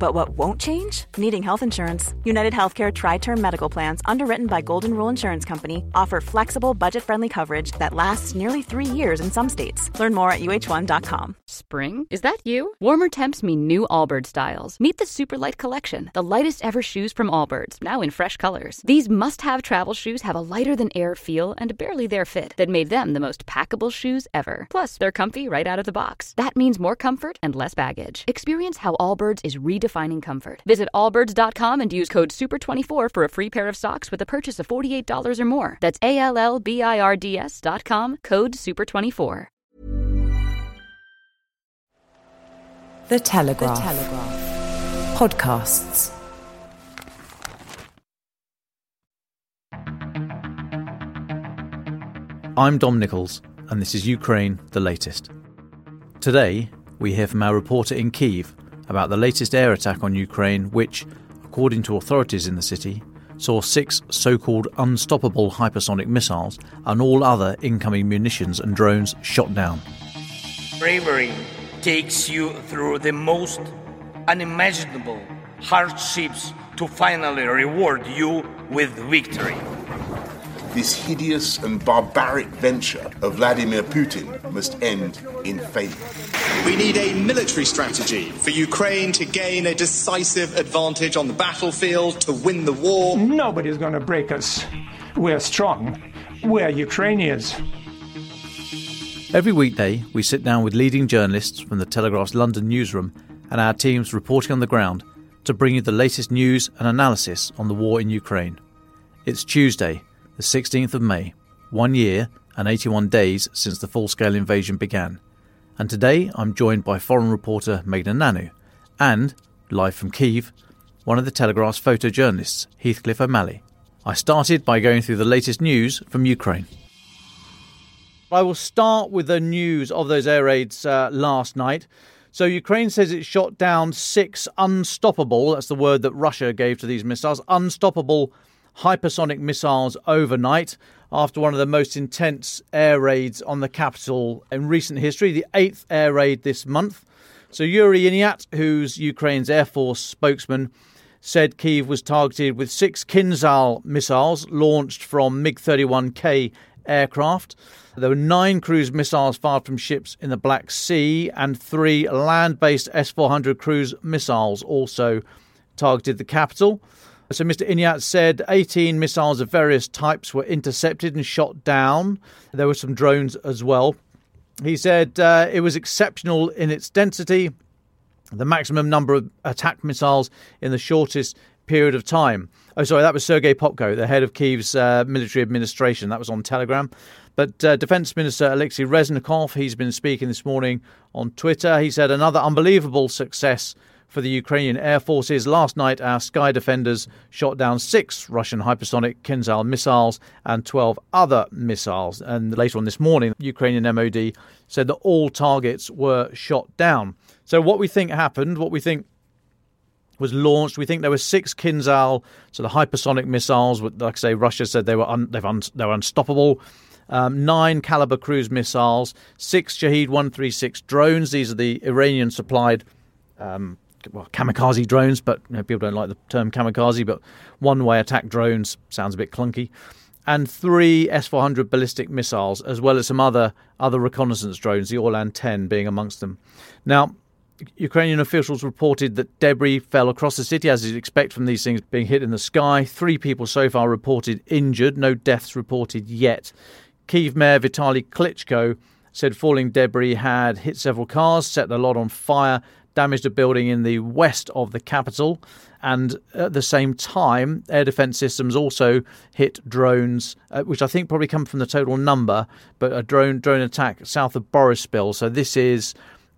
But what won't change? Needing health insurance. United Healthcare Tri Term Medical Plans, underwritten by Golden Rule Insurance Company, offer flexible, budget friendly coverage that lasts nearly three years in some states. Learn more at uh1.com. Spring? Is that you? Warmer temps mean new Allbirds styles. Meet the Superlight Collection, the lightest ever shoes from Allbirds, now in fresh colors. These must have travel shoes have a lighter than air feel and barely there fit that made them the most packable shoes ever. Plus, they're comfy right out of the box. That means more comfort and less baggage. Experience how Allbirds is redefining comfort. Visit allbirds.com and use code SUPER24 for a free pair of socks with a purchase of $48 or more. That's A L L B I R D S.com, code SUPER24. The Telegraph. The Telegraph. Podcasts. I'm Dom Nicholls, and this is Ukraine the latest. Today, we hear from our reporter in Kiev about the latest air attack on Ukraine, which, according to authorities in the city, saw six so called unstoppable hypersonic missiles and all other incoming munitions and drones shot down. Bravery takes you through the most unimaginable hardships to finally reward you with victory this hideous and barbaric venture of Vladimir Putin must end in failure. We need a military strategy for Ukraine to gain a decisive advantage on the battlefield, to win the war. Nobody's going to break us. We're strong. We're Ukrainians. Every weekday, we sit down with leading journalists from the Telegraph's London newsroom and our teams reporting on the ground to bring you the latest news and analysis on the war in Ukraine. It's Tuesday, the 16th of May, one year and 81 days since the full scale invasion began. And today I'm joined by foreign reporter Maighna Nanu and, live from Kiev, one of the Telegraph's photojournalists, Heathcliff O'Malley. I started by going through the latest news from Ukraine. I will start with the news of those air raids uh, last night. So, Ukraine says it shot down six unstoppable, that's the word that Russia gave to these missiles, unstoppable hypersonic missiles overnight after one of the most intense air raids on the capital in recent history, the eighth air raid this month. So, Yuri Ihnat, who's Ukraine's Air Force spokesman, said Kiev was targeted with six Kinzhal missiles launched from MiG 31K aircraft. There were nine cruise missiles fired from ships in the Black Sea, and three land based S 400 cruise missiles also targeted the capital. So Mr. Ihnat said 18 missiles of various types were intercepted and shot down. There were some drones as well. He said uh, it was exceptional in its density, the maximum number of attack missiles in the shortest period of time. Oh, sorry, that was Sergei Popko, the head of Kiev's uh, military administration. That was on Telegram. But uh, Defense Minister Alexei Reznikov, he's been speaking this morning on Twitter. He said another unbelievable success for the Ukrainian Air Forces. Last night, our Sky Defenders shot down six Russian hypersonic Kinzhal missiles and 12 other missiles. And later on this morning, Ukrainian MOD said that all targets were shot down. So, what we think happened, what we think was launched. We think there were six Kinzhal, so the hypersonic missiles. Like I say, Russia said they were un, un, they were unstoppable. Um, nine Kalibr cruise missiles, six Shahed 136 drones. These are the Iranian supplied um, well, kamikaze drones, but you know, people don't like the term kamikaze, but one way attack drones sounds a bit clunky. And three S 400 ballistic missiles, as well as some other, other reconnaissance drones, the Orlan 10 being amongst them. Now, Ukrainian officials reported that debris fell across the city, as you'd expect from these things being hit in the sky. Three people so far reported injured, no deaths reported yet. Kiev Mayor Vitaly Klitschko said falling debris had hit several cars, set a lot on fire, damaged a building in the west of the capital. And at the same time, air defense systems also hit drones, uh, which I think probably come from the total number, but a drone drone attack south of Boryspil. So this is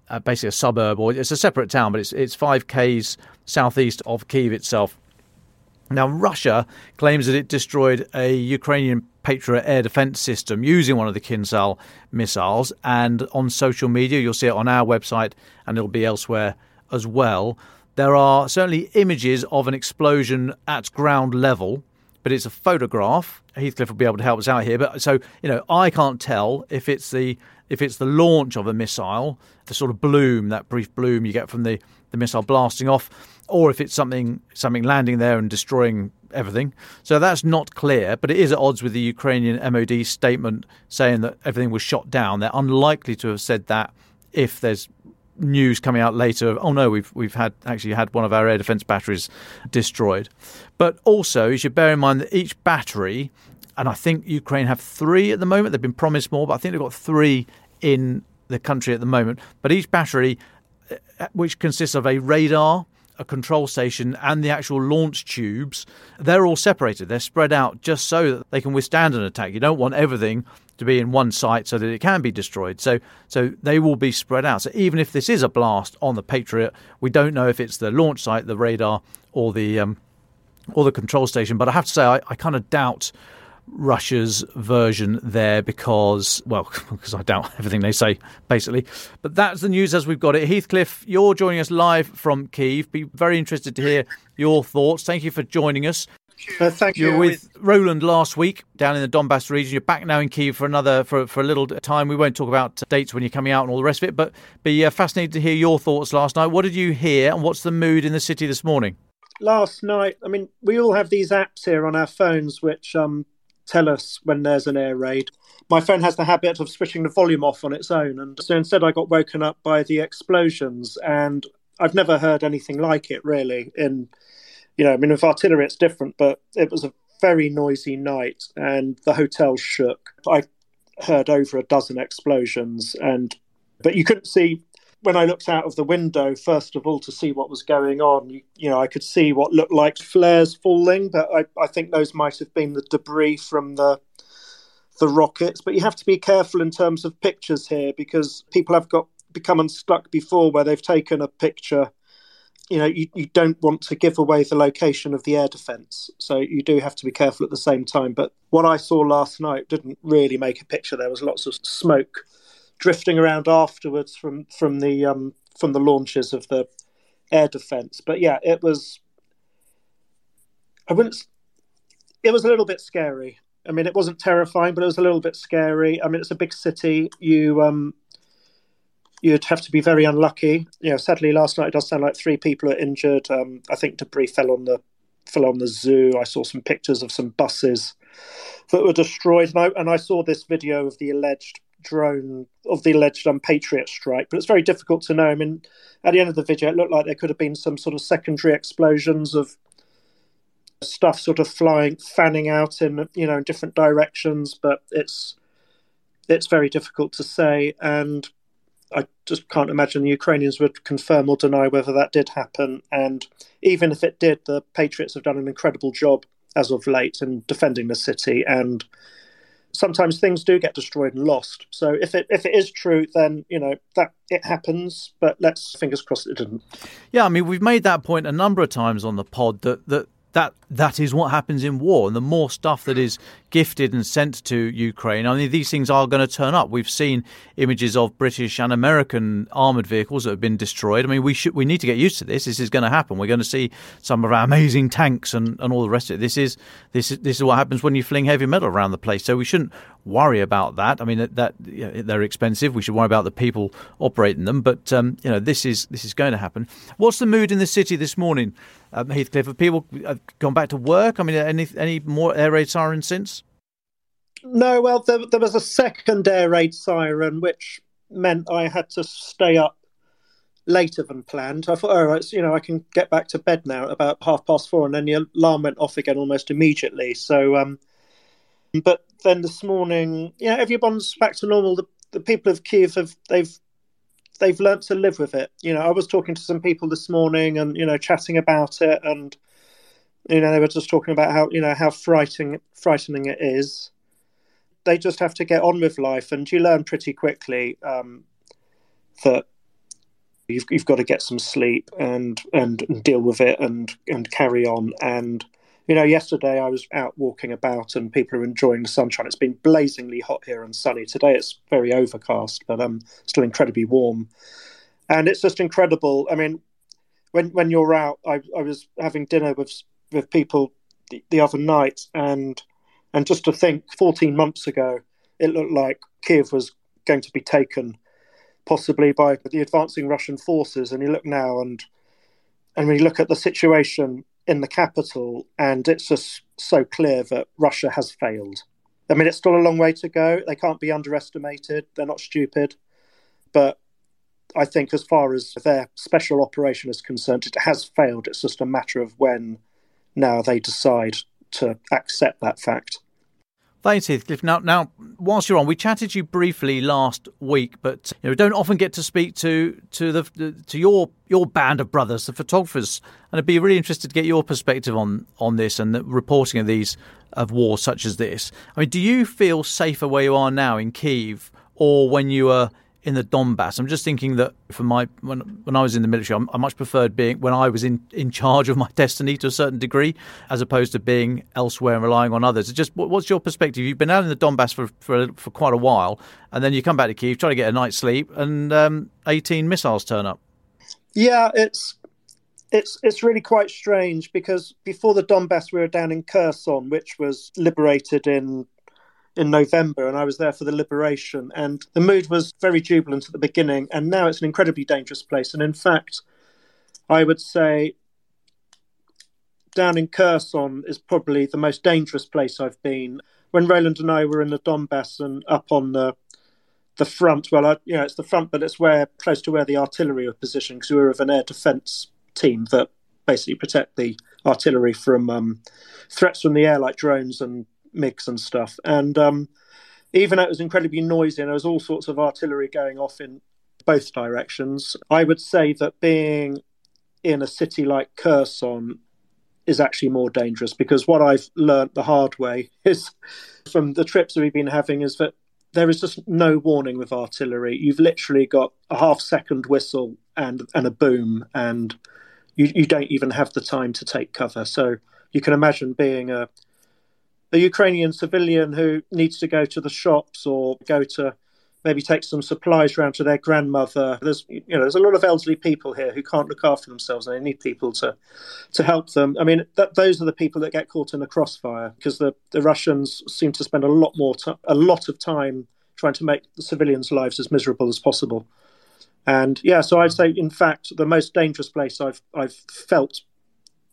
uh, basically a suburb, or it's a separate town, but it's it's five k's southeast of Kiev itself. Now, Russia claims that it destroyed a Ukrainian Patriot air defense system using one of the Kinzhal missiles. And on social media, you'll see it on our website and it'll be elsewhere as well. There are certainly images of an explosion at ground level, but it's a photograph. Heathcliff will be able to help us out here. But so, you know, I can't tell if it's the if it's the launch of a missile, the sort of bloom, that brief bloom you get from the, the missile blasting off, or if it's something something landing there and destroying everything. So that's not clear, but it is at odds with the Ukrainian MOD statement saying that everything was shot down. They're unlikely to have said that if there's news coming out later of, oh no, we've we've had actually had one of our air defense batteries destroyed. But also, you should bear in mind that each battery, and I think Ukraine have three at the moment. They've been promised more, but I think they've got three in the country at the moment. But each battery, uh, which consists of a radar, a control station, and the actual launch tubes, they're all separated. They're spread out just so that they can withstand an attack. You don't want everything to be in one site so that it can be destroyed. So, so they will be spread out. So even if this is a blast on the Patriot, we don't know if it's the launch site, the radar, or the um, or the control station. But I have to say, I, I kind of doubt Russia's version there because, well, because I doubt everything they say, basically. But that's the news as we've got it. Heathcliff, you're joining us live from Kiev. Be very interested to hear your thoughts. Thank you for joining us. Uh, thank you. You were with Roland last week down in the Donbass region. You're back now in Kiev for another for for a little time. We won't talk about dates when you're coming out and all the rest of it, but be uh, fascinated to hear your thoughts last night. What did you hear, and what's the mood in the city this morning? Last night, I mean, we all have these apps here on our phones which um, tell us when there's an air raid. My phone has the habit of switching the volume off on its own, and so instead, I got woken up by the explosions, and I've never heard anything like it really in you know, I mean, with artillery it's different, but it was a very noisy night and the hotel shook. I heard over a dozen explosions, and but you couldn't see when I looked out of the window. First of all, to see what was going on, you, you know, I could see what looked like flares falling, but I, I think those might have been the debris from the the rockets. But you have to be careful in terms of pictures here because people have got become unstuck before where they've taken a picture you know you, you don't want to give away the location of the air defence so you do have to be careful at the same time but what i saw last night didn't really make a picture there was lots of smoke drifting around afterwards from from the um, from the launches of the air defence but yeah it was i wouldn't it was a little bit scary i mean it wasn't terrifying but it was a little bit scary i mean it's a big city you um you'd have to be very unlucky. You know, sadly, last night it does sound like three people are injured. Um, I think debris fell on the fell on the zoo. I saw some pictures of some buses that were destroyed, and I, and I saw this video of the alleged drone of the alleged um, Patriot strike. But it's very difficult to know. I mean, at the end of the video, it looked like there could have been some sort of secondary explosions of stuff sort of flying, fanning out in you know in different directions. But it's it's very difficult to say, and I just can't imagine the Ukrainians would confirm or deny whether that did happen. And even if it did, the Patriots have done an incredible job as of late in defending the city. And sometimes things do get destroyed and lost. So if it if it is true, then you know that it happens. But let's fingers crossed it didn't. Yeah, I mean we've made that point a number of times on the pod that that that that is what happens in war. And the more stuff that is gifted and sent to Ukraine, I mean, these things are going to turn up. We've seen images of British and American armored vehicles that have been destroyed. I mean, we should we need to get used to this. This is going to happen. We're going to see some of our amazing tanks and, and all the rest of it. This is this is this is what happens when you fling heavy metal around the place. So we shouldn't worry about that. I mean, that, that you know, they're expensive. We should worry about the people operating them. But um, you know, this is this is going to happen. What's the mood in the city this morning? Um, Heathcliff? Have people have gone back to work? I mean, any any more air raid sirens since? No, well, there, there was a second air raid siren, which meant I had to stay up later than planned. I thought, right, you know, I can get back to bed now at about half past four, and then the alarm went off again almost immediately. So, um, but then this morning, yeah, everyone's back to normal. The, the people of Kiev have they've they've learnt to live with it. You know, I was talking to some people this morning and you know chatting about it, and you know they were just talking about how you know how frightening frightening it is. They just have to get on with life, and you learn pretty quickly um, that you've you've got to get some sleep and and deal with it and and carry on and you know, yesterday I was out walking about and people are enjoying the sunshine. It's been blazingly hot here and sunny. Today it's very overcast, but um, still incredibly warm. And it's just incredible. I mean, when when you're out, I, I was having dinner with with people the, the other night, and and just to think, 14 months ago, it looked like Kiev was going to be taken possibly by the advancing Russian forces. And you look now and and when you look at the situation in the capital, and it's just so clear that Russia has failed. I mean, it's still a long way to go. They can't be underestimated. They're not stupid. But I think, as far as their special operation is concerned, it has failed. It's just a matter of when now they decide to accept that fact. Thanks, Heathcliff. Now, now, whilst you're on, we chatted to you briefly last week, but you know, don't often get to speak to to the to your your band of brothers, the photographers, and I'd be really interested to get your perspective on on this and the reporting of these of wars such as this. I mean, do you feel safer where you are now in Kiev, or when you were in the Donbass. I'm just thinking that for my when when I was in the military, I, much preferred being when I was in in charge of my destiny to a certain degree, as opposed to being elsewhere and relying on others. It's just what's your perspective? You've been out in the Donbass for for, for quite a while, and then you come back to Kiev, try to get a night's sleep, and um, 18 missiles turn up. Yeah, it's it's it's really quite strange because before the Donbass, we were down in Kherson, which was liberated in in November, and I was there for the liberation. And the mood was very jubilant at the beginning, and now it's an incredibly dangerous place. And in fact, I would say down in Kherson is probably the most dangerous place I've been. When Roland and I were in the Donbass and up on the the front, well, I, you know, it's the front, but it's where close to where the artillery are positioned because we were of an air defence team that basically protect the artillery from um, threats from the air like drones and MiGs and stuff. And um, even though it was incredibly noisy and there was all sorts of artillery going off in both directions, I would say that being in a city like Kherson is actually more dangerous because what I've learned the hard way is from the trips that we've been having is that there is just no warning with artillery. You've literally got a half second whistle and and a boom, and you, you don't even have the time to take cover. So you can imagine being a a Ukrainian civilian who needs to go to the shops or go to maybe take some supplies around to their grandmother. There's you know there's a lot of elderly people here who can't look after themselves and they need people to to help them. I mean that, those are the people that get caught in the crossfire because the, the Russians seem to spend a lot more t- a lot of time trying to make the civilians' lives as miserable as possible. And yeah, so I'd say in fact the most dangerous place I've I've felt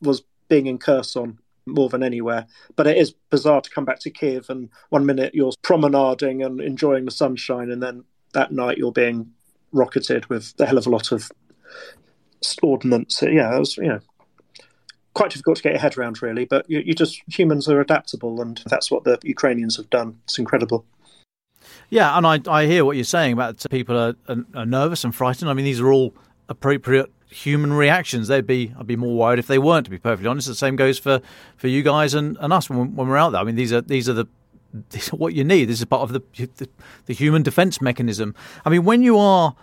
was being in Kherson more than anywhere. But it is bizarre to come back to Kiev and one minute you're promenading and enjoying the sunshine, and then that night you're being rocketed with a hell of a lot of ordnance. Yeah, it was you know quite difficult to get your head around, really. But you, you just humans are adaptable, and that's what the Ukrainians have done. It's incredible. Yeah, and I, I hear what you're saying about people are, are, are nervous and frightened. I mean, these are all appropriate human reactions. They'd be I'd be more worried if they weren't. To be perfectly honest, the same goes for, for you guys and, and us when, when we're out there. I mean, these are these are the are what you need. This is part of the, the, the human defense mechanism. I mean, when you are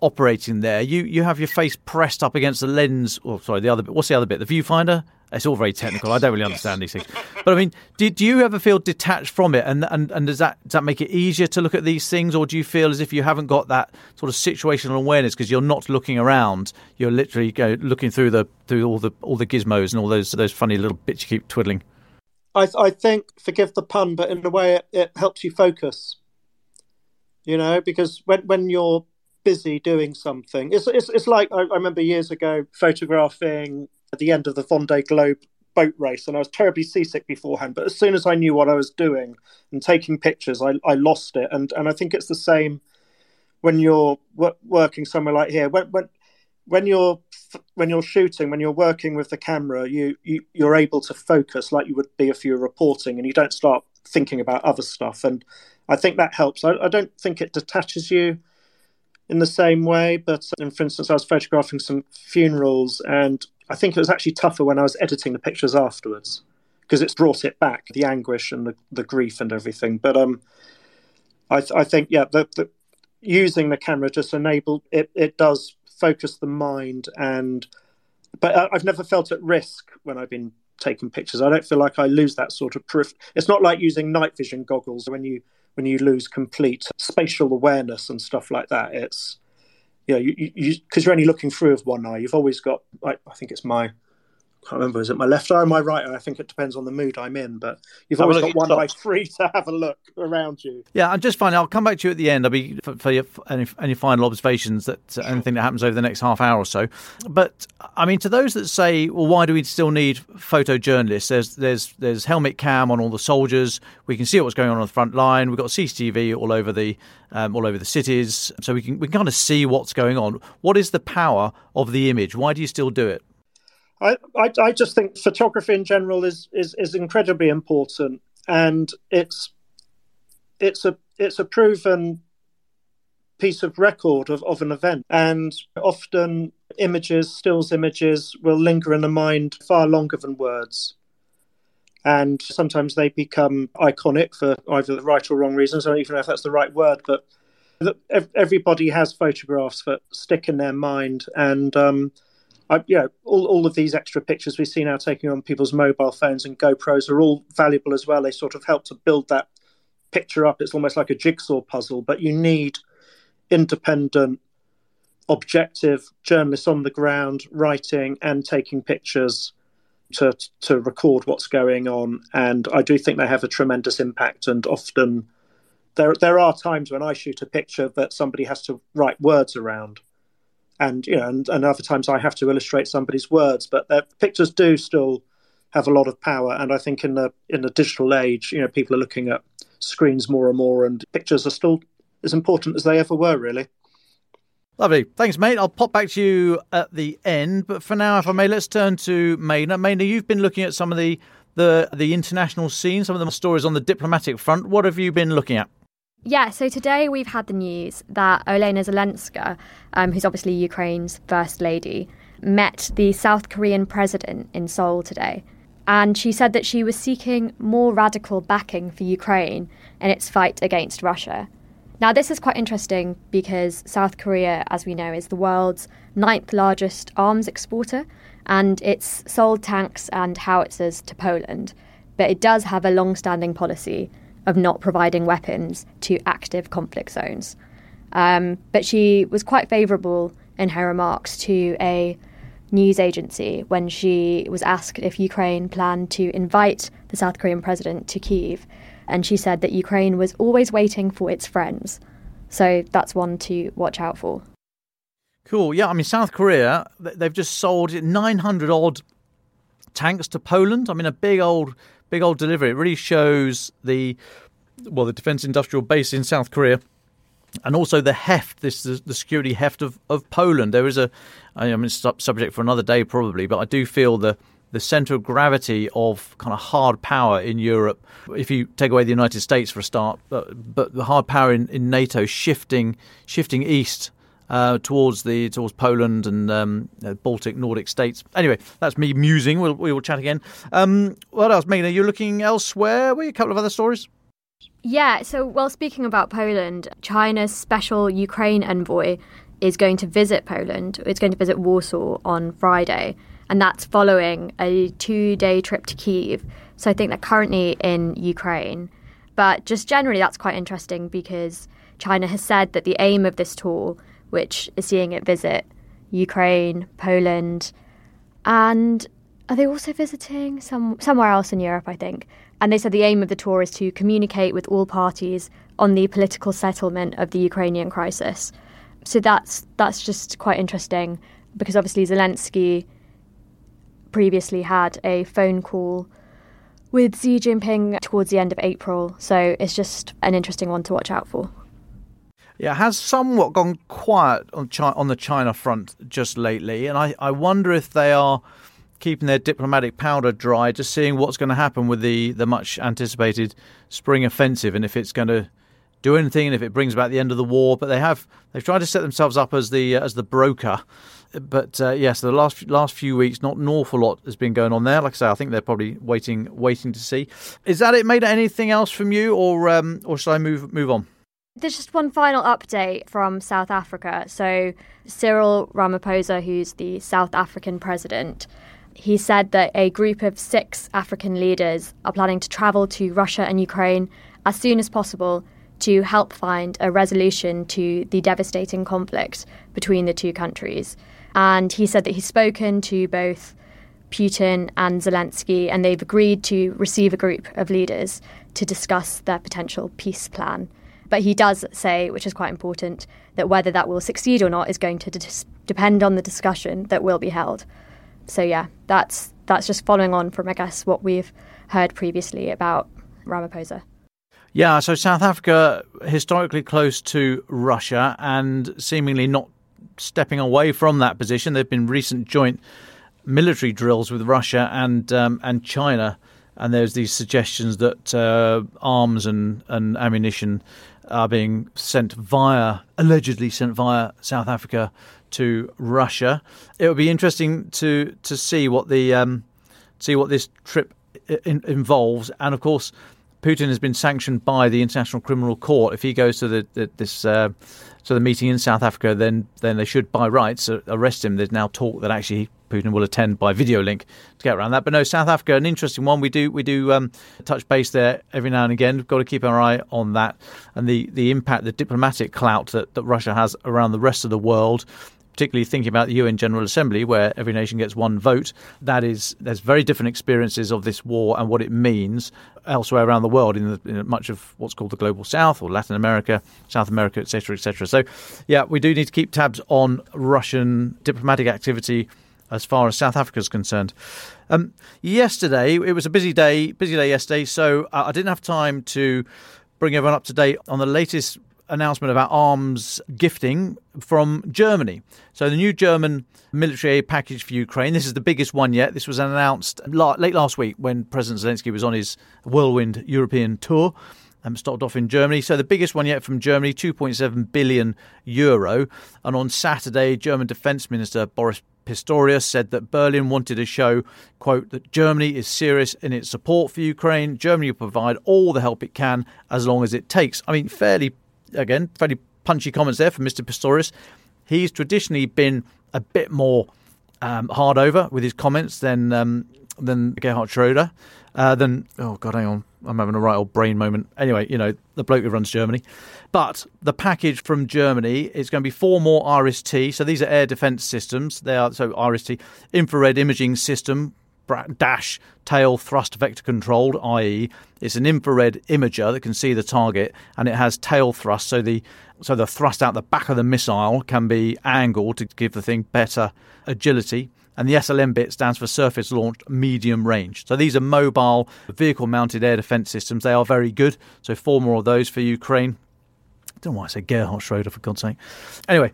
operating there, you you have your face pressed up against the lens. Or sorry, the other bit. What's the other bit? The viewfinder. It's all very technical. I don't really understand these things. But I mean, do, do you ever feel detached from it? And, and and does that does that make it easier to look at these things, or do you feel as if you haven't got that sort of situational awareness because you're not looking around? You're literally go, looking through the through all the all the gizmos and all those those funny little bits you keep twiddling. I I think forgive the pun, but in a way it, it helps you focus. You know, because when when you're busy doing something, it's it's, it's like I, I remember years ago photographing at the end of the Vendée Globe boat race, and I was terribly seasick beforehand. But as soon as I knew what I was doing and taking pictures, I, I lost it. And and I think it's the same when you're w- working somewhere like here. When when when you're when you're shooting, when you're working with the camera, you, you you're able to focus like you would be if you were reporting, and you don't start thinking about other stuff. And I think that helps. I, I don't think it detaches you in the same way. But um, for instance, I was photographing some funerals, and I think it was actually tougher when I was editing the pictures afterwards because it's brought it back, the anguish and the, the grief and everything. But um, I, th- I think yeah, the, the, using the camera just enable it. It does focus the mind, and but I've never felt at risk when I've been taking pictures. I don't feel like I lose that sort of proof. It's not like using night vision goggles when you when you lose complete spatial awareness and stuff like that. It's you know, you because you, are only looking through with one eye. You've always got, like, I think it's my can't remember, is it my left eye or my right eye? I think it depends on the mood I'm in, but you've always got one eye free to have a look around you. Yeah, I'm just fine. I'll come back to you at the end. I'll be for, for your, any, any final observations that uh, anything that happens over the next half hour or so. But I mean, to those that say, well, why do we still need photojournalists? There's there's there's helmet cam on all the soldiers. We can see what's going on on the front line. We've got CCTV all over the um, all over the cities, so we can we can kind of see what's going on. What is the power of the image? Why do you still do it? I, I, I just think photography in general is, is is incredibly important, and it's it's a it's a proven piece of record of, of an event. And often images, stills images, will linger in the mind far longer than words. And sometimes they become iconic for either the right or wrong reasons. I don't even know if that's the right word, but everybody has photographs that stick in their mind. And um, I, you know, all, all of these extra pictures we see now taking on people's mobile phones and GoPros are all valuable as well. They sort of help to build that picture up. It's almost like a jigsaw puzzle, but you need independent, objective journalists on the ground writing and taking pictures to to record what's going on. And I do think they have a tremendous impact. And often there there are times when I shoot a picture that somebody has to write words around and you know, and, and other times I have to illustrate somebody's words. But their pictures do still have a lot of power, and I think in the in the digital age, you know, people are looking at screens more and more, and pictures are still as important as they ever were, really. Lovely. Thanks, mate. I'll pop back to you at the end. But for now, if I may, let's turn to Maighna. Maighna, you've been looking at some of the, the, the international scene, some of the stories on the diplomatic front. What have you been looking at? Yeah, so today we've had the news that Olena Zelenska, um, who's obviously Ukraine's first lady, met the South Korean president in Seoul today. And she said that she was seeking more radical backing for Ukraine in its fight against Russia. Now, this is quite interesting because South Korea, as we know, is the world's ninth largest arms exporter, and it's sold tanks and howitzers to Poland. But it does have a long standing policy of not providing weapons to active conflict zones. Um, but she was quite favourable in her remarks to a news agency when she was asked if Ukraine planned to invite the South Korean president to Kiev. And she said that Ukraine was always waiting for its friends. So that's one to watch out for. Cool. Yeah, I mean, South Korea, they've just sold 900 odd tanks to Poland. I mean, a big old big old delivery. It really shows the well the defence industrial base in South Korea. And also the heft, this the, security heft of, of Poland. There is a, I mean, subject for another day probably, but I do feel the the centre of gravity of kind of hard power in Europe. If you take away the United States for a start, but, but the hard power in, in NATO shifting shifting east uh, towards the towards Poland and um, uh, Baltic Nordic states. Anyway, that's me musing. We'll we will chat again. Um, what else, Megan? Are you looking elsewhere? Were you a couple of other stories? Yeah. So, well, speaking about Poland, China's special Ukraine envoy is going to visit Poland. It's going to visit Warsaw on Friday, and that's following a two-day trip to Kiev. So, I think they're currently in Ukraine. But just generally, that's quite interesting because China has said that the aim of this tour which is seeing it visit Ukraine, Poland, and are they also visiting some somewhere else in Europe? I think. And they said the aim of the tour is to communicate with all parties on the political settlement of the Ukrainian crisis. So that's that's just quite interesting because obviously Zelensky previously had a phone call with Xi Jinping towards the end of April. So it's just an interesting one to watch out for. Yeah, has somewhat gone quiet on on the China front just lately, and I, I wonder if they are keeping their diplomatic powder dry, just seeing what's going to happen with the, the much anticipated spring offensive, and if it's going to do anything, and if it brings about the end of the war. But they have they've tried to set themselves up as the uh, as the broker. But uh, yes, the last last few weeks, not an awful lot has been going on there. Like I say, I think they're probably waiting waiting to see. Is that it? Made anything else from you, or um, or should I move move on? There's just one final update from South Africa. So, Cyril Ramaphosa, who's the South African president, he said that a group of six African leaders are planning to travel to Russia and Ukraine as soon as possible to help find a resolution to the devastating conflict between the two countries. And he said that he's spoken to both Putin and Zelensky, and they've agreed to receive a group of leaders to discuss their potential peace plan. But he does say, which is quite important, that whether that will succeed or not is going to depend on the discussion that will be held. So yeah, that's that's just following on from I guess what we've heard previously about Ramaphosa. Yeah, so South Africa historically close to Russia and seemingly not stepping away from that position. There've been recent joint military drills with Russia and um, and China, and there's these suggestions that uh, arms and, and ammunition are being sent via allegedly sent via South Africa to Russia. It would be interesting to to see what the um, see what this trip in, involves, and of course. Putin has been sanctioned by the International Criminal Court. If he goes to the, the this uh, to the meeting in South Africa, then then they should, by rights, arrest him. There's now talk that actually Putin will attend by video link to get around that. But no, South Africa, an interesting one. We do we do um, touch base there every now and again. We've got to keep our eye on that and the the impact, the diplomatic clout that, that Russia has around the rest of the world particularly thinking about the UN General Assembly, where every nation gets one vote. That is, there's very different experiences of this war and what it means elsewhere around the world, in, the, in much of what's called the global South or Latin America, South America, etc., etc. So, yeah, we do need to keep tabs on Russian diplomatic activity as far as South Africa is concerned. Um, yesterday, it was a busy day, busy day yesterday, so I didn't have time to bring everyone up to date on the latest announcement about arms gifting from Germany. So the new German military aid package for Ukraine. This is the biggest one yet. This was announced late last week when President Zelensky was on his whirlwind European tour. and stopped off in Germany. So the biggest one yet from Germany, 2.7 billion euro. And on Saturday, German Defence Minister Boris Pistorius said that Berlin wanted to show, quote, that Germany is serious in its support for Ukraine. Germany will provide all the help it can as long as it takes. I mean, fairly again, fairly punchy comments there from Mr. Pistorius. He's traditionally been a bit more um, hard over with his comments than um, than Gerhard Schroeder. Uh, than oh god, hang on, I'm having a right old brain moment. Anyway, you know the bloke who runs Germany. But the package from Germany is going to be four more IRIS-T. So these are air defence systems. They are so IRIS-T infrared imaging system dash tail thrust vector controlled, i.e., it's an infrared imager that can see the target, and it has tail thrust, so the so the thrust out the back of the missile can be angled to give the thing better agility. And the SLM bit stands for Surface Launched Medium Range. So these are mobile vehicle mounted air defence systems. They are very good. So four more of those for Ukraine. I don't know why I say Gerhard Schroeder, for God's sake. Anyway,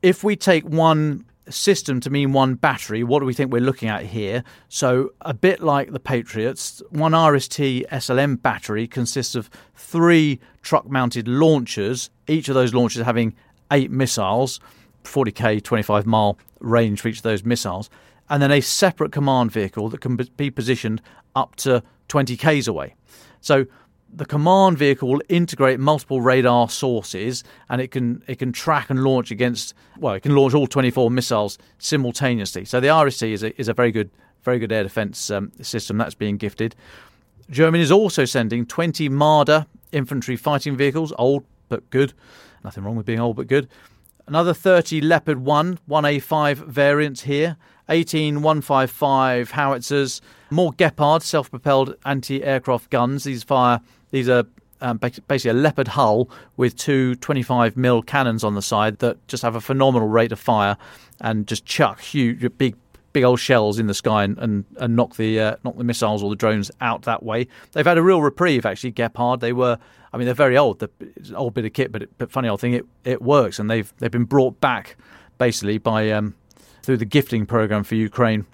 if we take one system to mean one battery, what do we think we're looking at here? So, a bit like the Patriots, one IRIS-T SLM battery consists of three truck mounted launchers, each of those launchers having eight missiles, 40k, 25 mile range for each of those missiles, and then a separate command vehicle that can be positioned up to 20 k's away. So, the command vehicle will integrate multiple radar sources and it can it can track and launch against well it can launch all 24 missiles simultaneously. So the IRIS-T is a, is a very good very good air defense um, system that's being gifted. Germany is also sending 20 Marder infantry fighting vehicles old but good. Nothing wrong with being old but good another 30 Leopard 1 1A5 variants here 18 155 howitzers more Gepard self-propelled anti-aircraft guns these fire these are um, basically a leopard hull with two 25 mil cannons on the side that just have a phenomenal rate of fire and just chuck huge, big, big old shells in the sky and, and, and knock the uh, knock the missiles or the drones out that way. They've had a real reprieve actually. Gepard. They were, I mean, they're very old. it's an old bit of kit, but, it, but funny old thing, it it works, and they've they've been brought back basically by um, through the gifting program for Ukraine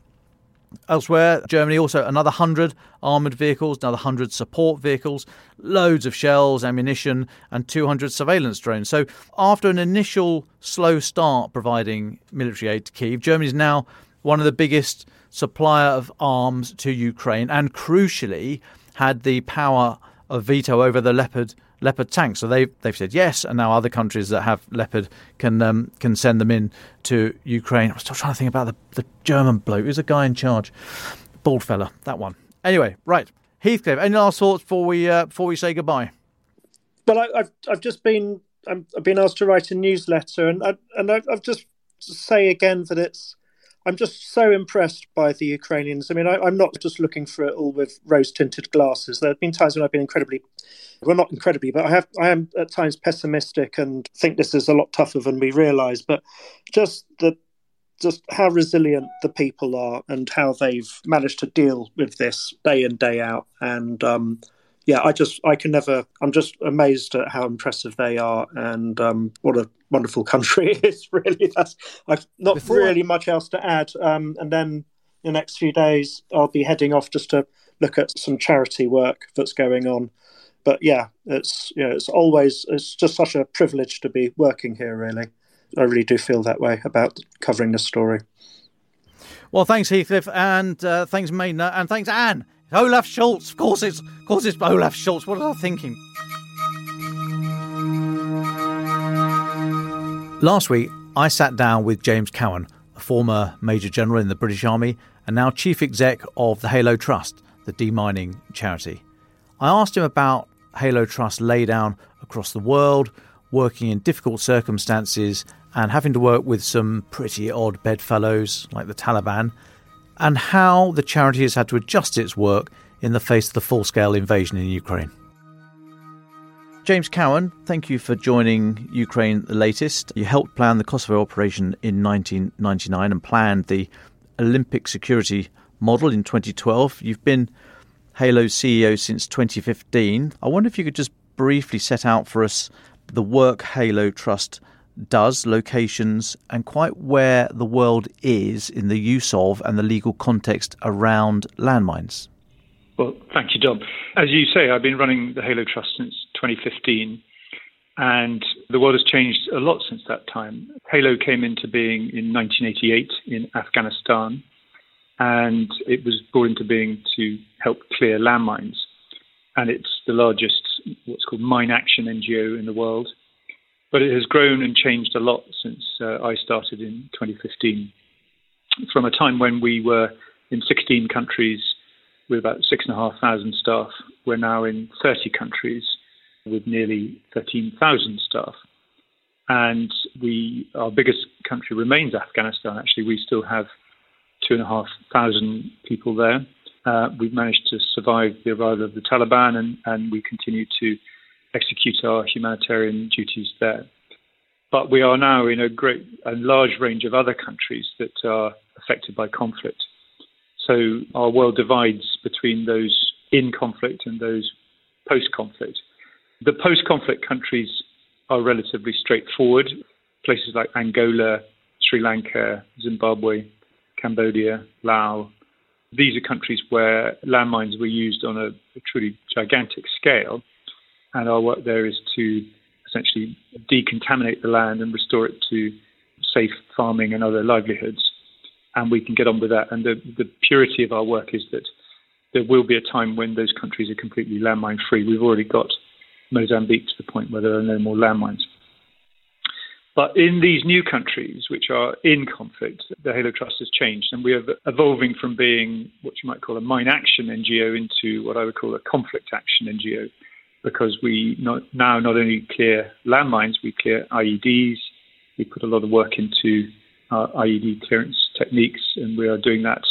Elsewhere, Germany also another 100 armoured vehicles, another 100 support vehicles, loads of shells, ammunition, and 200 surveillance drones. So, after an initial slow start providing military aid to Kiev, Germany is now one of the biggest supplier of arms to Ukraine and crucially had the power of veto over the Leopard Leopard tanks. So they've they've said yes, and now other countries that have Leopard can um, can send them in to Ukraine. I'm still trying to think about the, the German bloke. Who's a guy in charge? Bald fella, that one. Anyway, right, Heathcliff. Any last thoughts before we uh, before we say goodbye? Well, I, have I've just been i have been asked to write a newsletter, and I, and I, I've just say again that it's I'm just so impressed by the Ukrainians. I mean, I, am not just looking for it all with rose tinted glasses. There have been times when I've been incredibly, well, not incredibly, but I have, I am at times pessimistic and think this is a lot tougher than we realise. But just the, just how resilient the people are and how they've managed to deal with this day in day out. And um, yeah, I just I can never. I'm just amazed at how impressive they are, and um, what a wonderful country it is. Really, that's I've not Before really much else to add. Um, and then the next few days, I'll be heading off just to look at some charity work that's going on. But yeah, it's you know, it's always it's just such a privilege to be working here. Really, I really do feel that way about covering this story. Well, thanks Heathcliff, and uh, thanks Maighna, and thanks Anne. Olaf Scholz. Of course it's, of course it's Olaf Scholz. What was I thinking? Last week, I sat down with James Cowan, a former Major General in the British Army and now Chief Exec of the Halo Trust, the demining charity. I asked him about Halo Trust laydown across the world, working in difficult circumstances, and having to work with some pretty odd bedfellows like the Taliban, and how the charity has had to adjust its work in the face of the full scale invasion in Ukraine. James Cowan, thank you for joining Ukraine the latest. You helped plan the Kosovo operation in 1999 and planned the Olympic security model in 2012. You've been Halo's CEO since 2015. I wonder if you could just briefly set out for us the work Halo Trust does, locations, and quite where the world is in the use of and the legal context around landmines. Well, thank you, Dom. As you say, I've been running the Halo Trust since 2015, and the world has changed a lot since that time. Halo came into being in 1988 in Afghanistan, and it was brought into being to help clear landmines. And it's the largest, what's called mine action NGO in the world but it has grown and changed a lot since uh, I started in 2015. From a time when we were in 16 countries with about 6,500 staff, we're now in 30 countries with nearly 13,000 staff. And we, our biggest country remains Afghanistan. Actually, we still have 2,500 people there. Uh, we've managed to survive the arrival of the Taliban, and, and we continue to execute our humanitarian duties there. But we are now in a great and large range of other countries that are affected by conflict. So our world divides between those in conflict and those post conflict. The post conflict countries are relatively straightforward. Places like Angola, Sri Lanka, Zimbabwe, Cambodia, Laos. These are countries where landmines were used on a, a truly gigantic scale and our work there is to essentially decontaminate the land and restore it to safe farming and other livelihoods. And we can get on with that. And the, the purity of our work is that there will be a time when those countries are completely landmine free. We've already got Mozambique to the point where there are no more landmines. But in these new countries, which are in conflict, the Halo Trust has changed, and we are evolving from being what you might call a mine action NGO into what I would call a conflict action NGO because we not, now not only clear landmines, we clear IEDs. We put a lot of work into uh, our IED clearance techniques, and we are doing that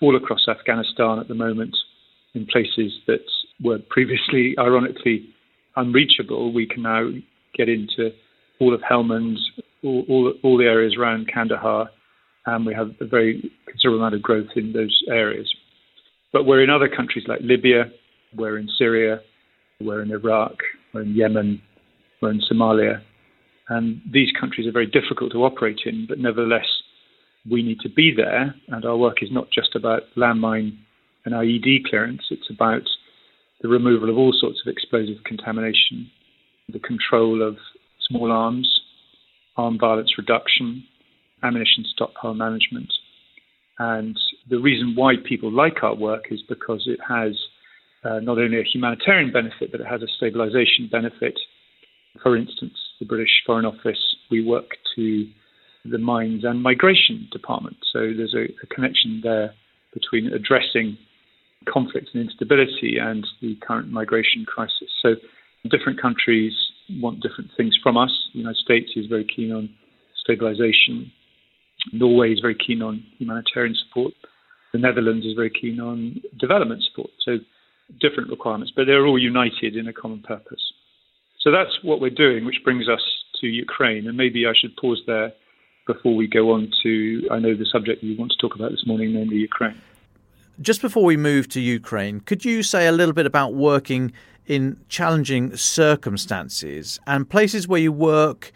all across Afghanistan at the moment in places that were previously, ironically, unreachable. We can now get into all of Helmand, all, all, all the areas around Kandahar, and we have a very considerable amount of growth in those areas. But we're in other countries like Libya, we're in Syria, we're in Iraq, we're in Yemen, we're in Somalia. And these countries are very difficult to operate in, but nevertheless, we need to be there. And our work is not just about landmine and IED clearance, it's about the removal of all sorts of explosive contamination, the control of small arms, armed violence reduction, ammunition stockpile management. And the reason why people like our work is because it has uh, not only a humanitarian benefit, but it has a stabilization benefit. For instance, the British Foreign Office, we work to the Mines and Migration Department. So there's a, a connection there between addressing conflict and instability and the current migration crisis. So different countries want different things from us. The United States is very keen on stabilization. Norway is very keen on humanitarian support. The Netherlands is very keen on development support. So different requirements, but they're all united in a common purpose. So that's what we're doing, which brings us to Ukraine. And maybe I should pause there before we go on to, I know, the subject you want to talk about this morning, namely Ukraine. Just before we move to Ukraine, could you say a little bit about working in challenging circumstances and places where you work,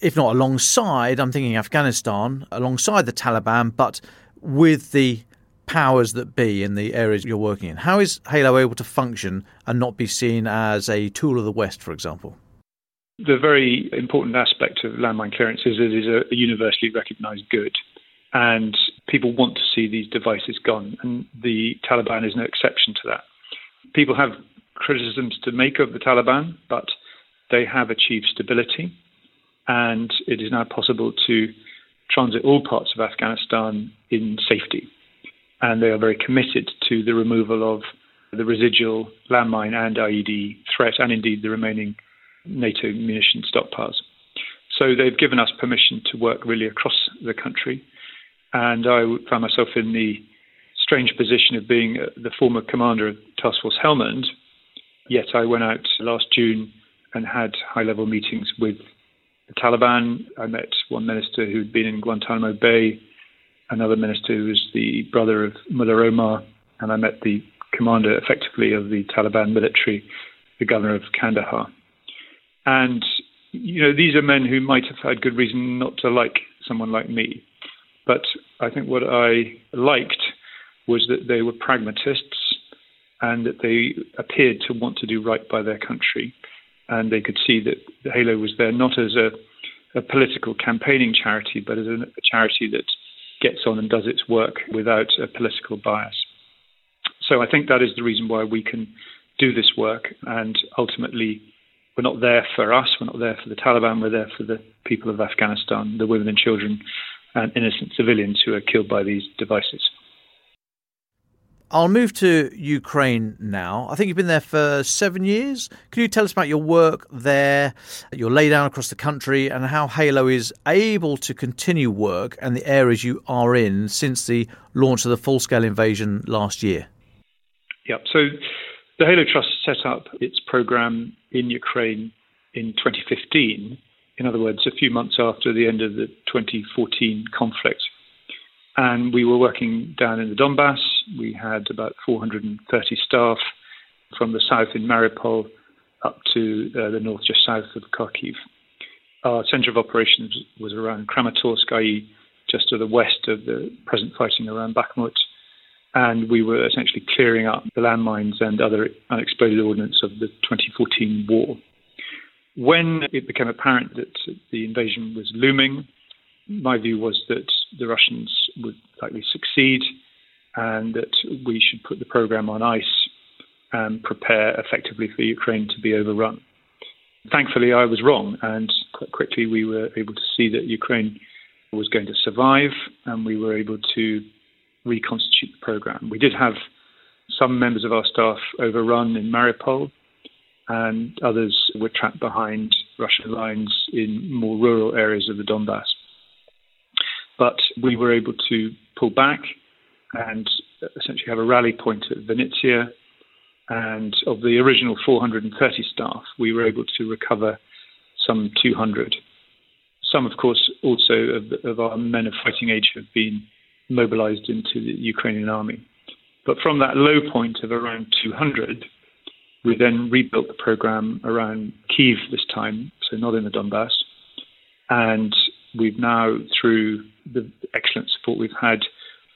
if not alongside, I'm thinking Afghanistan, alongside the Taliban, but with the powers that be in the areas you're working in? How is Halo able to function and not be seen as a tool of the West, for example? The very important aspect of landmine clearance is it is a universally recognized good. And people want to see these devices gone. And the Taliban is no exception to that. People have criticisms to make of the Taliban, but they have achieved stability. And it is now possible to transit all parts of Afghanistan in safety. And they are very committed to the removal of the residual landmine and IED threat, and indeed the remaining NATO munition stockpiles. So they've given us permission to work really across the country. And I found myself in the strange position of being uh, the former commander of Task Force Helmand. Yet I went out last June and had high level meetings with the Taliban. I met one minister who'd been in Guantanamo Bay, another minister who was the brother of Mullah Omar, and I met the commander effectively of the Taliban military, the governor of Kandahar. And, you know, these are men who might have had good reason not to like someone like me. But I think what I liked was that they were pragmatists and that they appeared to want to do right by their country. And they could see that Halo was there not as a, a political campaigning charity, but as a, a charity that gets on and does its work without a political bias. So I think that is the reason why we can do this work. And ultimately, we're not there for us, we're not there for the Taliban, we're there for the people of Afghanistan, the women and children and innocent civilians who are killed by these devices. I'll move to Ukraine now. I think you've been there for seven years. Can you tell us about your work there, your laydown across the country, and how Halo is able to continue work and the areas you are in since the launch of the full scale invasion last year? Yep. So the Halo Trust set up its program in Ukraine in 2015 in other words, a few months after the end of the 2014 conflict. And we were working down in the Donbass. We had about 430 staff from the south in Mariupol up to uh, the north, just south of Kharkiv. Our center of operations was around Kramatorsk, i.e., just to the west of the present fighting around Bakhmut. And we were essentially clearing up the landmines and other unexploded ordnance of the 2014 war. When it became apparent that the invasion was looming, my view was that the Russians would likely succeed and that we should put the program on ice and prepare effectively for Ukraine to be overrun. Thankfully, I was wrong, and quite quickly we were able to see that Ukraine was going to survive, and we were able to reconstitute the program. We did have some members of our staff overrun in Mariupol, and others were trapped behind Russian lines in more rural areas of the Donbass. But we were able to pull back and essentially have a rally point at Vinnytsia. And of the original 430 staff, we were able to recover some 200. Some, of course, also of, of our men of fighting age have been mobilized into the Ukrainian army. But from that low point of around 200, we then rebuilt the program around Kiev this time, so not in the Donbass. And we've now, through the excellent support we've had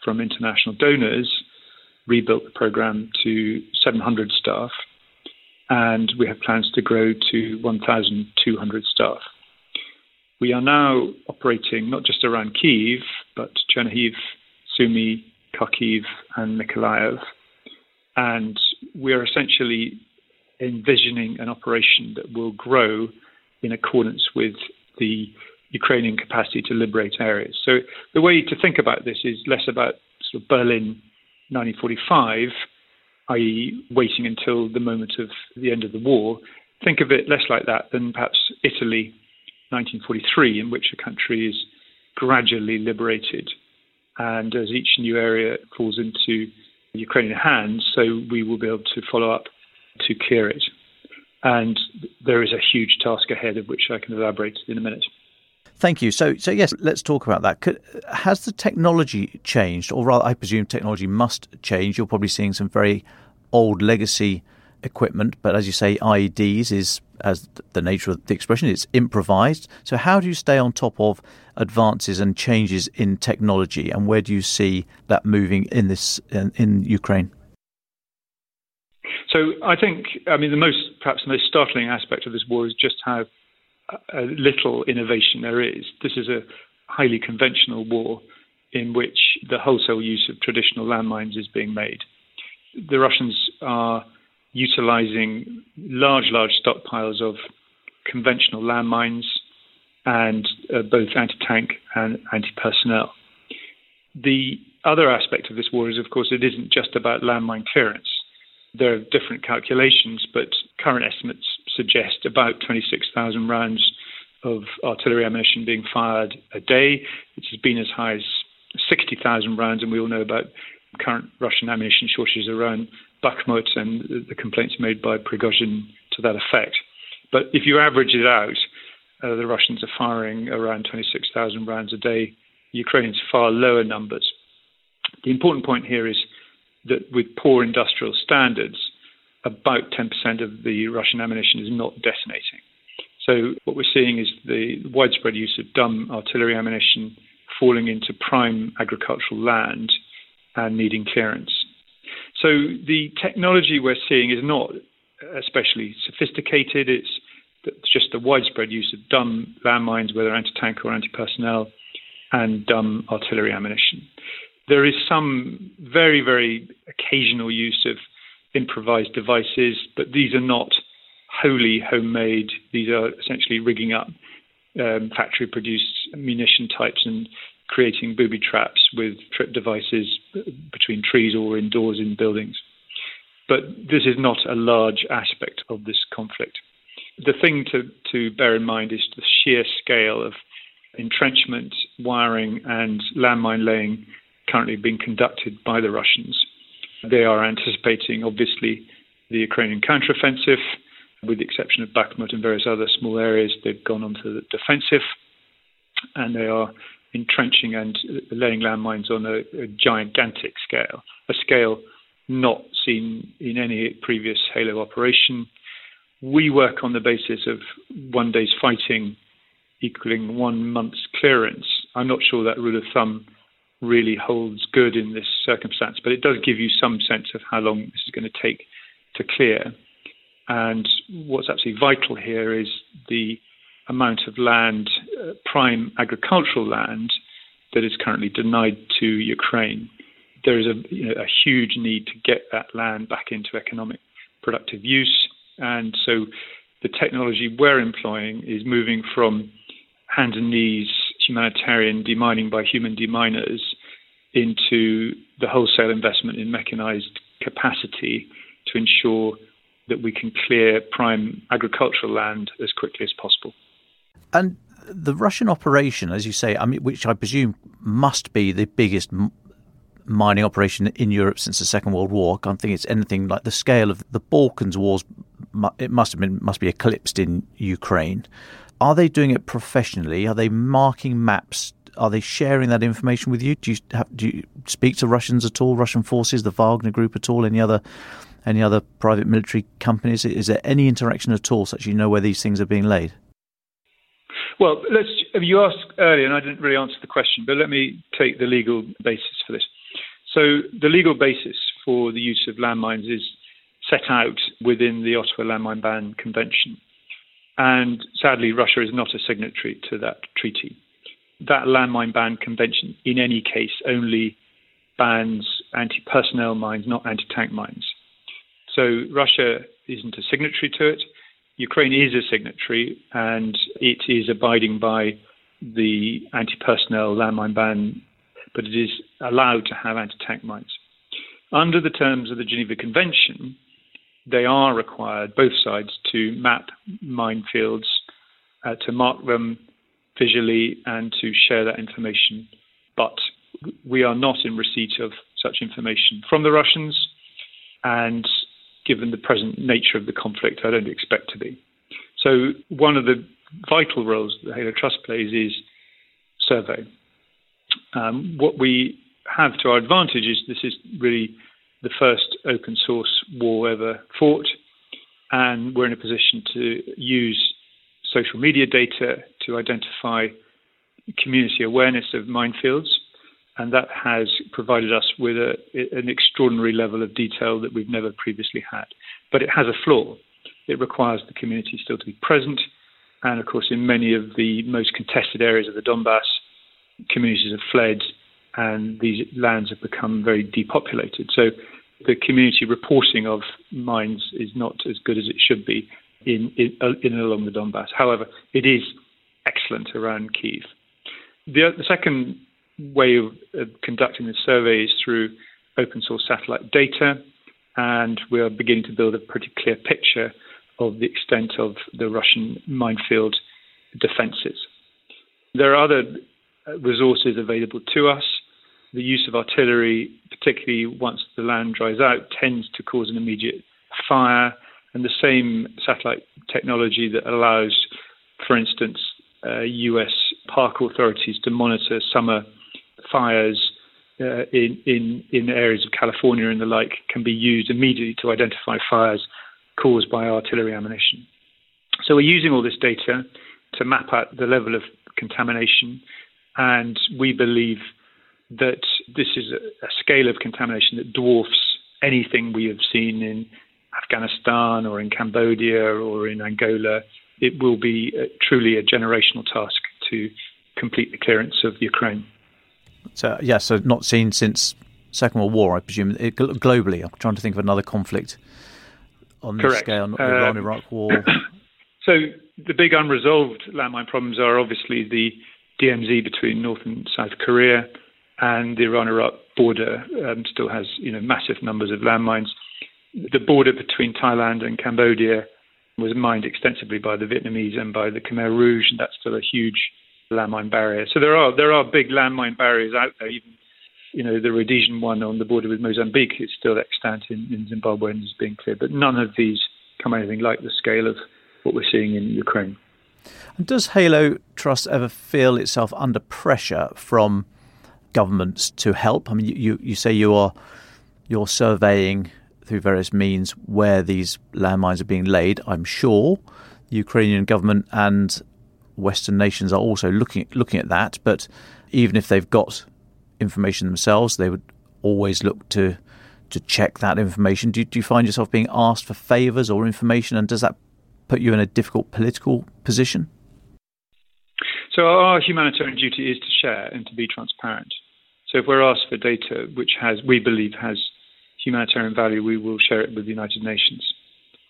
from international donors, rebuilt the program to 700 staff. And we have plans to grow to 1,200 staff. We are now operating not just around Kiev, but Chernihiv, Sumy, Kharkiv, and Mykolaiv. And we are essentially envisioning an operation that will grow in accordance with the Ukrainian capacity to liberate areas. So the way to think about this is less about sort of Berlin 1945, i.e., waiting until the moment of the end of the war. Think of it less like that than perhaps Italy 1943, in which a country is gradually liberated. And as each new area falls into Ukrainian hands, so we will be able to follow up to clear it. And there is a huge task ahead of which I can elaborate in a minute. Thank you. So, so yes, let's talk about that. Could, has the technology changed, or rather, I presume technology must change? You're probably seeing some very old legacy equipment, but as you say, IEDs is, as the nature of the expression, it's improvised. So, how do you stay on top of advances and changes in technology, and where do you see that moving in this in, in Ukraine? So, I think, I mean, the most perhaps the most startling aspect of this war is just how little innovation there is. This is a highly conventional war in which the wholesale use of traditional landmines is being made. The Russians are utilizing large, large stockpiles of conventional landmines and uh, both anti tank and anti personnel. The other aspect of this war is, of course, it isn't just about landmine clearance. There are different calculations, but current estimates suggest about 26,000 rounds of artillery ammunition being fired a day, which has been as high as 60,000 rounds, and we all know about current Russian ammunition shortages around Bakhmut and the complaints made by Prigozhin to that effect. But if you average it out, uh, the Russians are firing around 26,000 rounds a day. Ukrainians far lower numbers. The important point here is that with poor industrial standards, about 10% of the Russian ammunition is not detonating. So what we're seeing is the widespread use of dumb artillery ammunition falling into prime agricultural land and needing clearance. So the technology we're seeing is not especially sophisticated. It's just the widespread use of dumb landmines, whether anti-tank or anti-personnel, and dumb artillery ammunition. There is some very, very occasional use of improvised devices, but these are not wholly homemade. These are essentially rigging up um, factory produced munition types and creating booby traps with trip devices between trees or indoors in buildings. But this is not a large aspect of this conflict. The thing to, to bear in mind is the sheer scale of entrenchment, wiring, and landmine laying currently being conducted by the Russians. They are anticipating, obviously, the Ukrainian counteroffensive. With the exception of Bakhmut and various other small areas, they've gone on to the defensive, and they are entrenching and laying landmines on a, a gigantic scale, a scale not seen in any previous Halo operation. We work on the basis of one day's fighting equaling one month's clearance. I'm not sure that rule of thumb really holds good in this circumstance, but it does give you some sense of how long this is going to take to clear. And what's absolutely vital here is the amount of land, uh, prime agricultural land, that is currently denied to Ukraine. There is a, you know, a huge need to get that land back into economic productive use. And so the technology we're employing is moving from hands and knees humanitarian demining by human deminers into the wholesale investment in mechanized capacity to ensure that we can clear prime agricultural land as quickly as possible. And the Russian operation, as you say, I mean, which I presume must be the biggest mining operation in Europe since the Second World War. I can't think it's anything like the scale of the Balkans wars. It must have been must be eclipsed in Ukraine. Are they doing it professionally? Are they marking maps? Are they sharing that information with you? Do you have, do you speak to Russians at all? Russian forces, the Wagner Group at all? Any other any other private military companies? Is there any interaction at all, such you know where these things are being laid? Well, let's. You asked earlier, and I didn't really answer the question, but let me take the legal basis for this. So, the legal basis for the use of landmines is set out within the Ottawa Landmine Ban Convention. And sadly, Russia is not a signatory to that treaty. That landmine ban convention, in any case, only bans anti personnel mines, not anti tank mines. So Russia isn't a signatory to it. Ukraine is a signatory and it is abiding by the anti personnel landmine ban, but it is allowed to have anti tank mines. Under the terms of the Geneva Convention, they are required, both sides, to map minefields, uh, to mark them, visually and to share that information. But we are not in receipt of such information from the Russians, and given the present nature of the conflict, I don't expect to be. So, one of the vital roles that the Halo Trust plays is survey. Um, what we have to our advantage is this is really the first open source war ever fought, and we're in a position to use social media data to identify community awareness of minefields, and that has provided us with a, an extraordinary level of detail that we've never previously had. But it has a flaw. It requires the community still to be present, and of course, in many of the most contested areas of the Donbass, communities have fled and these lands have become very depopulated. So the community reporting of mines is not as good as it should be in, in, uh, in and along the Donbass. However, it is excellent around Kiev. The, the second way of, of conducting the survey is through open source satellite data, and we are beginning to build a pretty clear picture of the extent of the Russian minefield defenses. There are other resources available to us the use of artillery, particularly once the land dries out, tends to cause an immediate fire. And the same satellite technology that allows, for instance, uh, US park authorities to monitor summer fires uh, in, in, in areas of California and the like can be used immediately to identify fires caused by artillery ammunition. So we're using all this data to map out the level of contamination, and we believe that this is a, a scale of contamination that dwarfs anything we have seen in Afghanistan or in Cambodia or in Angola. It will be a, truly a generational task to complete the clearance of Ukraine. So, yeah, so not seen since Second World War, I presume. It, globally, I'm trying to think of another conflict on this Correct. scale, not the um, Iran-Iraq war. so the big unresolved landmine problems are obviously the DMZ between North and South Korea, and the Iran-Iraq border um, still has you know massive numbers of landmines. The border between Thailand and Cambodia was mined extensively by the Vietnamese and by the Khmer Rouge, and that's still a huge landmine barrier. So there are there are big landmine barriers out there. Even you know the Rhodesian one on the border with Mozambique is still extant in, in Zimbabwe and is being cleared, but none of these come anything like the scale of what we're seeing in Ukraine. And does Halo Trust ever feel itself under pressure from governments to help? I mean, you, you say you are you're surveying through various means where these landmines are being laid. I'm sure the Ukrainian government and Western nations are also looking looking at that. But even if they've got information themselves, they would always look to to check that information. Do, do you find yourself being asked for favours or information, and does that put you in a difficult political position? So our humanitarian duty is to share and to be transparent. So if we're asked for data which has, we believe has humanitarian value, we will share it with the United Nations.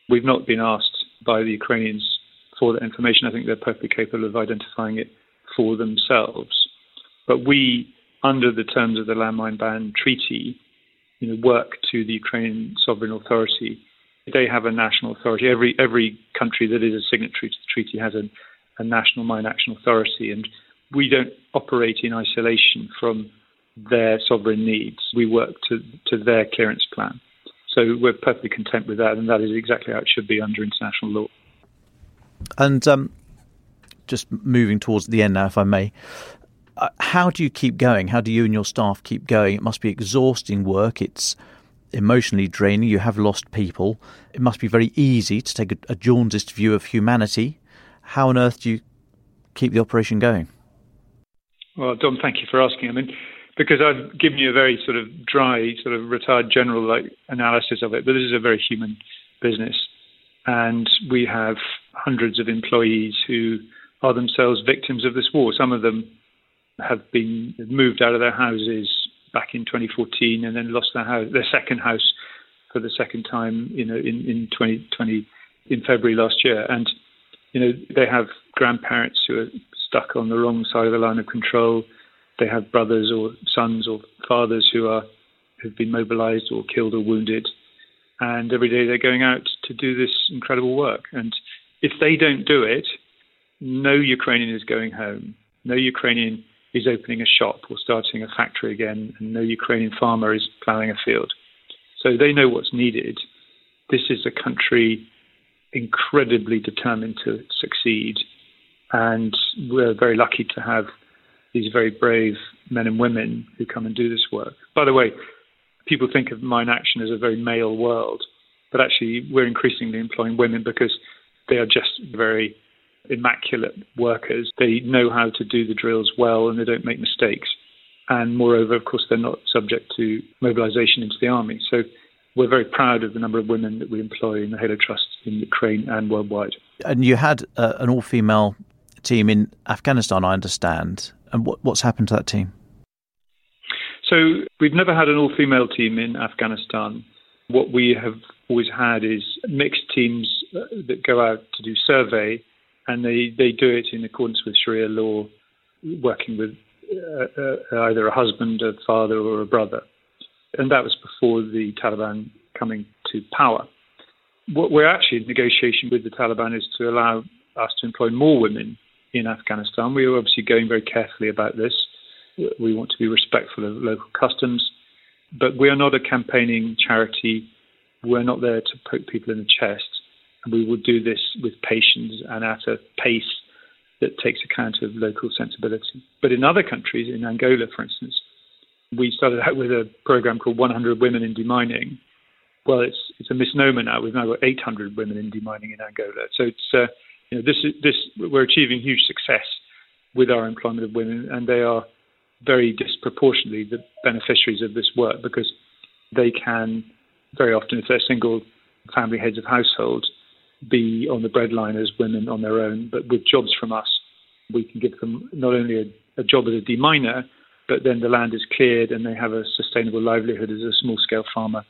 We've not been asked by the Ukrainians for that information. I think they're perfectly capable of identifying it for themselves. But we, under the terms of the landmine ban treaty, you know, work to the Ukrainian sovereign authority. They have a national authority. Every every country that is a signatory to the treaty has a, a national mine action authority, and we don't operate in isolation from their sovereign needs. We work to, to their clearance plan. So we're perfectly content with that, and that is exactly how it should be under international law. And um, just moving towards the end now, if I may, uh, how do you keep going? How do you and your staff keep going? It must be exhausting work. It's emotionally draining. You have lost people. It must be very easy to take a, a jaundiced view of humanity. How on earth do you keep the operation going? Well, Dom, thank you for asking. I mean, because I've given you a very sort of dry, sort of retired general like analysis of it, but this is a very human business, and we have hundreds of employees who are themselves victims of this war. Some of them have been moved out of their houses back in 2014 and then lost their house, their second house for the second time, you know, in, in 2020 in February last year, and you know they have grandparents who are stuck on the wrong side of the line of control they have brothers or sons or fathers who are who've been mobilized or killed or wounded, and every day they're going out to do this incredible work. And if they don't do it, no Ukrainian is going home. No Ukrainian is opening a shop or starting a factory again, and no Ukrainian farmer is plowing a field. So they know what's needed. This is a country incredibly determined to succeed, and we're very lucky to have these very brave men and women who come and do this work. By the way, people think of mine action as a very male world, but actually we're increasingly employing women because they are just very immaculate workers. They know how to do the drills well and they don't make mistakes. And moreover, of course, they're not subject to mobilization into the army. So we're very proud of the number of women that we employ in the Halo Trust in Ukraine and worldwide. And you had uh, an all female team in Afghanistan, I understand. And what, what's happened to that team? So we've never had an all female team in Afghanistan. What we have always had is mixed teams uh, that go out to do survey and they, they do it in accordance with Sharia law, working with uh, uh, either a husband, a father, or a brother. And that was before the Taliban coming to power. What we're actually in negotiation with the Taliban is to allow us to employ more women in Afghanistan. We are obviously going very carefully about this. We want to be respectful of local customs, but we are not a campaigning charity. We're not there to poke people in the chest. And we will do this with patience and at a pace that takes account of local sensibility. But in other countries, in Angola, for instance, we started out with a program called 100 Women in Demining. Well, it's it's a misnomer now. We've now got 800 women in demining in Angola. So it's uh, you know this is this we're achieving huge success with our employment of women, and they are very disproportionately the beneficiaries of this work because they can very often, if they're single family heads of households, be on the breadline as women on their own. But with jobs from us, we can give them not only a, a job as a deminer, but then the land is cleared and they have a sustainable livelihood as a small scale farmer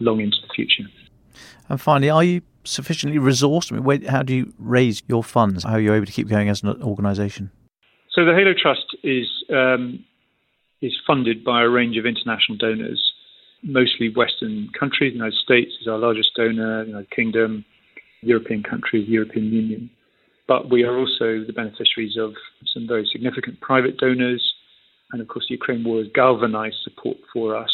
long into the future. And finally, are you sufficiently resourced? I mean, where, how do you raise your funds? How are you able to keep going as an organisation? So the Halo Trust is um, is funded by a range of international donors, mostly Western countries. The United States is our largest donor, the United Kingdom, European countries, European Union. But we are also the beneficiaries of some very significant private donors. And of course, the Ukraine war has galvanized support for us,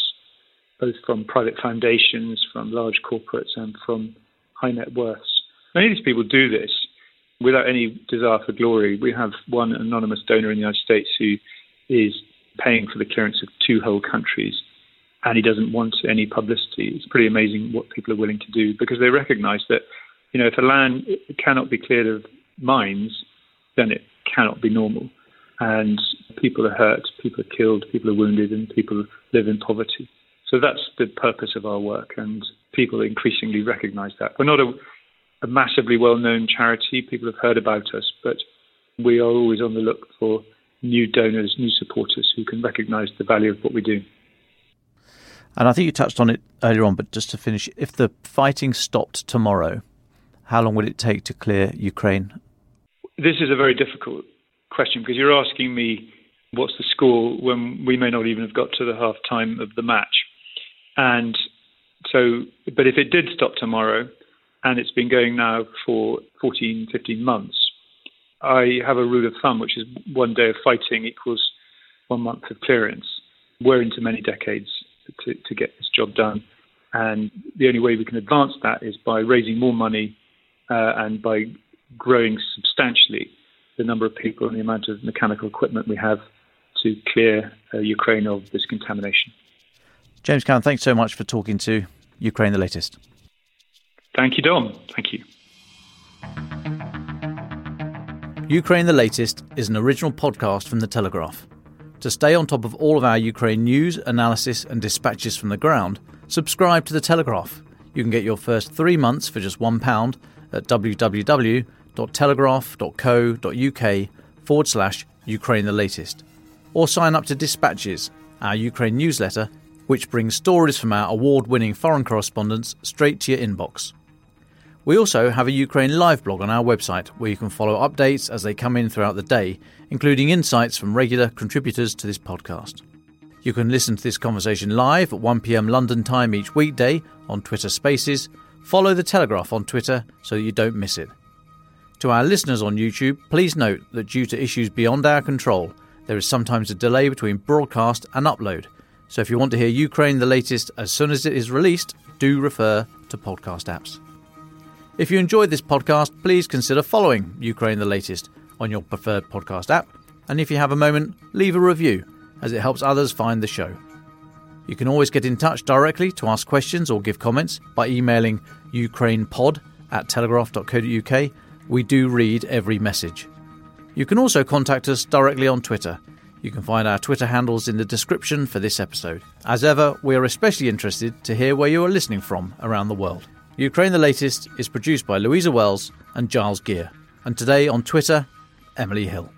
both from private foundations, from large corporates, and from high net worths. Many of these people do this without any desire for glory. We have one anonymous donor in the United States who is paying for the clearance of two whole countries, and he doesn't want any publicity. It's pretty amazing what people are willing to do because they recognize that, you know, if a land cannot be cleared of mines, then it cannot be normal. And people are hurt, people are killed, people are wounded, and people live in poverty. So that's the purpose of our work, and people increasingly recognize that. We're not a, a massively well known charity, people have heard about us, but we are always on the look for new donors, new supporters who can recognise the value of what we do. And I think you touched on it earlier on, but just to finish, if the fighting stopped tomorrow, how long would it take to clear Ukraine? This is a very difficult question because you're asking me what's the score when we may not even have got to the half time of the match. And so, but if it did stop tomorrow, and it's been going now for 14, 15 months, I have a rule of thumb, which is one day of fighting equals one month of clearance. We're into many decades to, to get this job done. And the only way we can advance that is by raising more money uh, and by growing substantially the number of people and the amount of mechanical equipment we have to clear uh, Ukraine of this contamination. James Cowan, thanks so much for talking to Ukraine the latest. Thank you, Dom. Thank you. Ukraine the Latest is an original podcast from The Telegraph. To stay on top of all of our Ukraine news, analysis, and dispatches from the ground, subscribe to The Telegraph. You can get your first three months for just £1 at www.telegraph.co.uk forward slash Ukraine the Latest. Or sign up to Dispatches, our Ukraine newsletter, which brings stories from our award winning foreign correspondents straight to your inbox. We also have a Ukraine live blog on our website where you can follow updates as they come in throughout the day, including insights from regular contributors to this podcast. You can listen to this conversation live at 1pm London time each weekday on Twitter Spaces. Follow The Telegraph on Twitter so you don't miss it. To our listeners on YouTube, please note that due to issues beyond our control, there is sometimes a delay between broadcast and upload. So if you want to hear Ukraine the latest as soon as it is released, do refer to podcast apps. If you enjoyed this podcast, please consider following Ukraine the latest on your preferred podcast app. And if you have a moment, leave a review, as it helps others find the show. You can always get in touch directly to ask questions or give comments by emailing ukrainepod at telegraph.co.uk we do read every message. You can also contact us directly on Twitter. You can find our Twitter handles in the description for this episode. As ever, we are especially interested to hear where you are listening from around the world. Ukraine the Latest is produced by Louisa Wells and Giles Gear. And today on Twitter, Emily Hill.